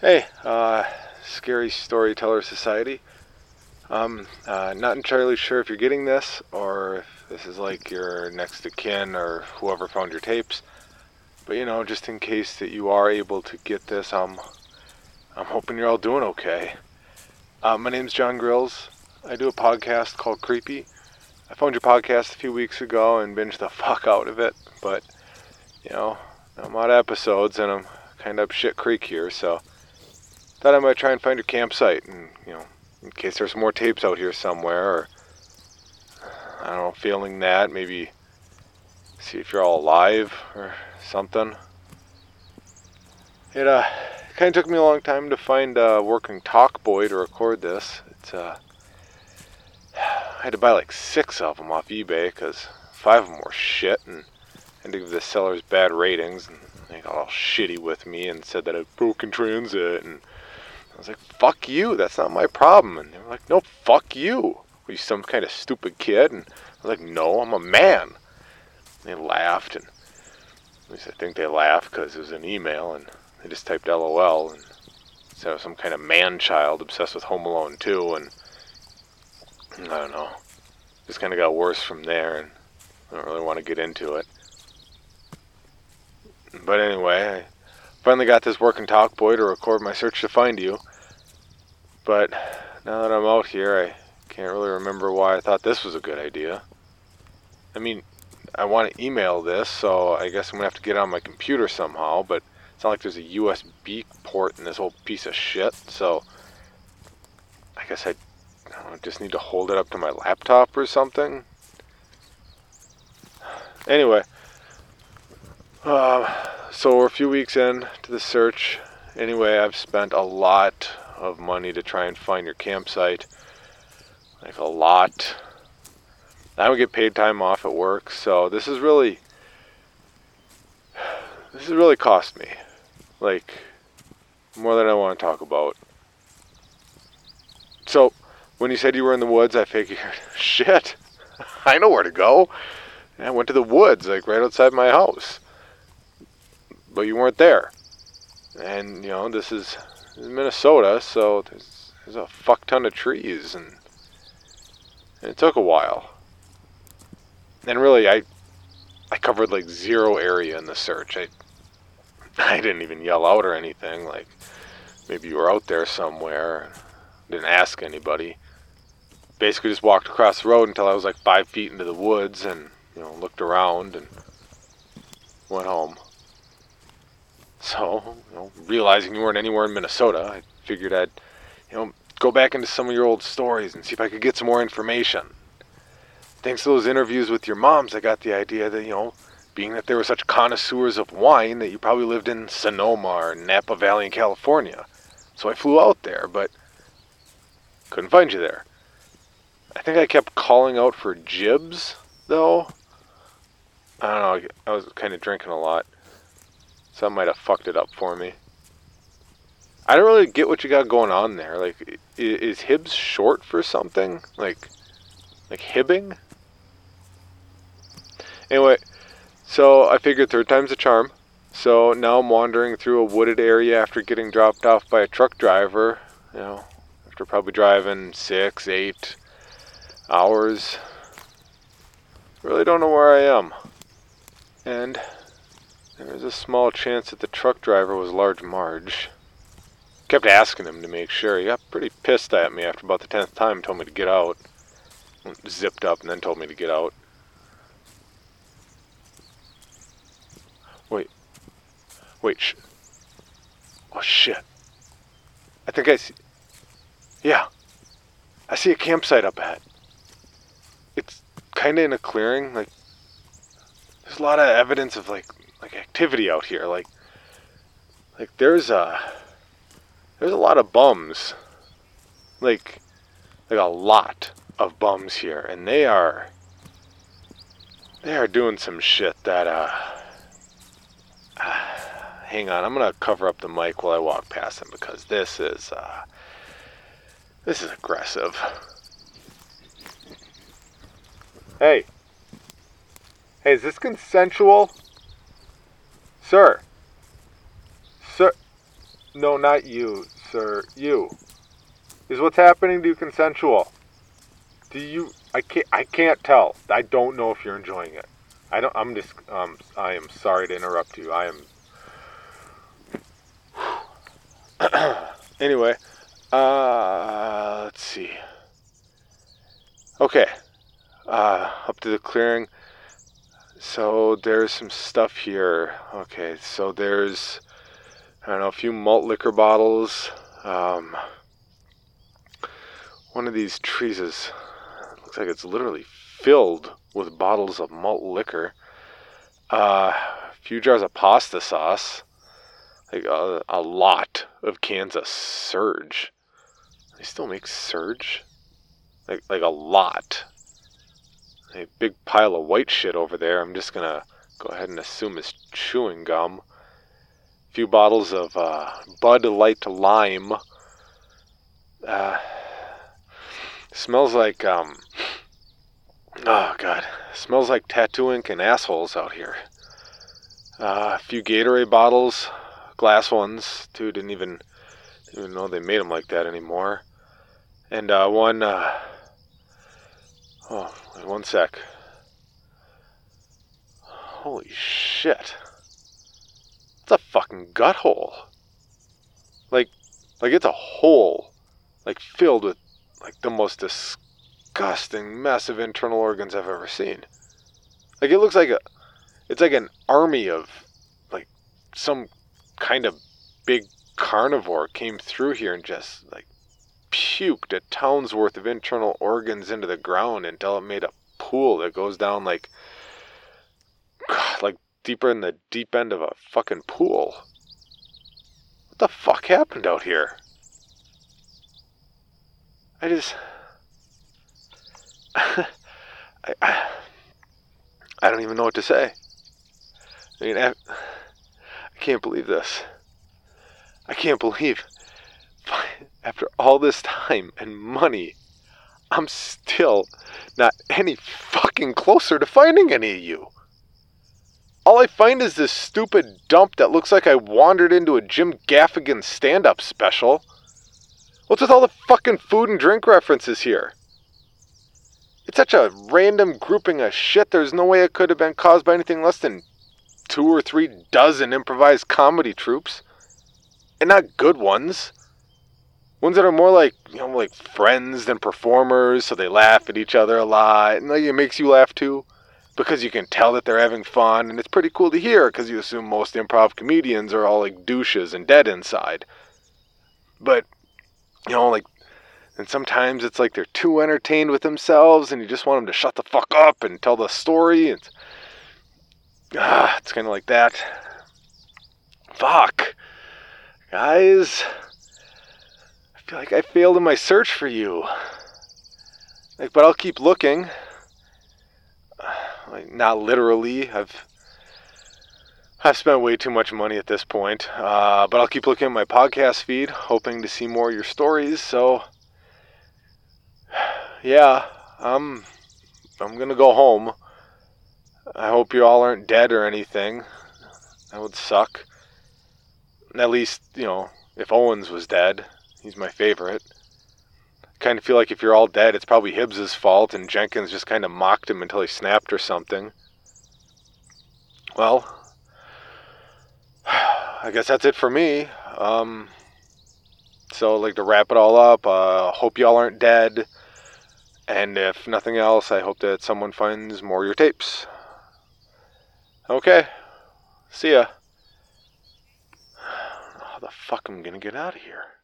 Hey, uh, Scary Storyteller Society. I'm uh, not entirely sure if you're getting this or if this is like your next of kin or whoever found your tapes. But you know, just in case that you are able to get this, I'm, I'm hoping you're all doing okay. Uh, my name's John Grills. I do a podcast called Creepy. I found your podcast a few weeks ago and binged the fuck out of it, but you know, I'm out of episodes and I'm kind of up shit creek here, so thought I might try and find your campsite and you know, in case there's more tapes out here somewhere, or I don't know, failing that, maybe see if you're all alive or something. It uh, kind of took me a long time to find a working Talkboy to record this. It's uh, I had to buy like six of them off eBay because five of them were shit, and I had to give the sellers bad ratings, and they got all shitty with me and said that I'd broken transit, and I was like, "Fuck you, that's not my problem," and they were like, "No, fuck you." Are you some kind of stupid kid? And I was like, "No, I'm a man." And they laughed, and at least I think they laughed because it was an email, and they just typed LOL and said I was some kind of man child obsessed with Home Alone 2, and I don't know. Just kind of got worse from there, and I don't really want to get into it. But anyway, I finally got this working Talkboy to record my search to find you. But now that I'm out here, I can't really remember why I thought this was a good idea. I mean, I want to email this, so I guess I'm going to have to get it on my computer somehow, but it's not like there's a USB port in this whole piece of shit, so I guess I, I know, just need to hold it up to my laptop or something. Anyway, uh, so we're a few weeks in to the search. Anyway, I've spent a lot of money to try and find your campsite. Like a lot. I don't get paid time off at work, so this is really this has really cost me. Like more than I want to talk about. So, when you said you were in the woods, I figured, shit, I know where to go. And I went to the woods, like right outside my house. But you weren't there. And, you know, this is, Minnesota, so there's, there's a fuck ton of trees, and, and it took a while. And really, I, I covered like zero area in the search. I, I didn't even yell out or anything. Like, maybe you were out there somewhere. Didn't ask anybody. Basically, just walked across the road until I was like five feet into the woods, and you know, looked around and went home. So, you know, realizing you weren't anywhere in Minnesota, I figured I'd, you know, go back into some of your old stories and see if I could get some more information. Thanks to those interviews with your moms, I got the idea that, you know, being that they were such connoisseurs of wine, that you probably lived in Sonoma or Napa Valley in California. So I flew out there, but couldn't find you there. I think I kept calling out for jibs, though. I don't know, I was kind of drinking a lot. Some might have fucked it up for me. I don't really get what you got going on there. Like, is Hibbs short for something? Like, like Hibbing? Anyway, so I figured third time's a charm. So now I'm wandering through a wooded area after getting dropped off by a truck driver. You know, after probably driving six, eight hours. Really don't know where I am. And there was a small chance that the truck driver was Large Marge. Kept asking him to make sure. He got pretty pissed at me after about the tenth time, told me to get out. Zipped up and then told me to get out. Wait. Wait, sh- Oh shit. I think I see. Yeah. I see a campsite up ahead. It's kinda in a clearing, like there's a lot of evidence of like like activity out here. Like, like there's a there's a lot of bums. Like, like a lot of bums here, and they are they are doing some shit that uh. hang on, I'm gonna cover up the mic while I walk past them because this is uh. This is aggressive. Hey. Hey, is this consensual? Sir. Sir. no, not you, sir. You. Is what's happening to you consensual? Do you? I can't. I can't tell. I don't know if you're enjoying it. I don't. I'm just. Um. I am sorry to interrupt you. I am. anyway. Uh. Let's see. Okay. Uh. Up to the clearing. So there's some stuff here. Okay. So there's. I don't know. A few malt liquor bottles. Um. One of these trees is looks like it's literally filled with bottles of malt liquor. Uh, a few jars of pasta sauce. Like a, a lot of cans of Surge. They still make Surge? Like, like a lot. A big pile of white shit over there. I'm just gonna go ahead and assume it's chewing gum. A few bottles of uh, Bud Light Lime. Uh, smells like um, Oh god, smells like tattoo ink and assholes out here. Uh, a few Gatorade bottles, glass ones. Too didn't even even know they made them like that anymore. And uh, one. Oh, wait one sec. Holy shit! It's a fucking gut hole. Like, like it's a hole, like filled with like the most disgusting of internal organs I've ever seen. Like it looks like a it's like an army of like some kind of big carnivore came through here and just like puked a town's worth of internal organs into the ground until it made a pool that goes down like God, like deeper in the deep end of a fucking pool. What the fuck happened out here? I just I, I, I don't even know what to say. I mean, I, I can't believe this. I can't believe after all this time and money, I'm still not any fucking closer to finding any of you. All I find is this stupid dump that looks like I wandered into a Jim Gaffigan stand up special. What's with all the fucking food and drink references here? It's such a random grouping of shit, there's no way it could have been caused by anything less than two or three dozen improvised comedy troupes. And not good ones. Ones that are more like, you know, like friends than performers, so they laugh at each other a lot, and like, it makes you laugh too, because you can tell that they're having fun, and it's pretty cool to hear, because you assume most improv comedians are all like douches and dead inside. But, you know, like and sometimes it's like they're too entertained with themselves and you just want them to shut the fuck up and tell the story. It's, ah, it's kind of like that. Fuck. Guys, like I failed in my search for you. Like, but I'll keep looking. Like, not literally. I've I've spent way too much money at this point. Uh, but I'll keep looking at my podcast feed, hoping to see more of your stories. So yeah, I'm I'm gonna go home. I hope you all aren't dead or anything. That would suck. At least, you know, if Owens was dead, he's my favorite. I kind of feel like if you're all dead, it's probably Hibbs's fault, and Jenkins just kind of mocked him until he snapped or something. Well, I guess that's it for me. Um, so, like to wrap it all up, uh, hope y'all aren't dead. And if nothing else, I hope that someone finds more of your tapes. Okay. See ya. How the fuck am I gonna get out of here?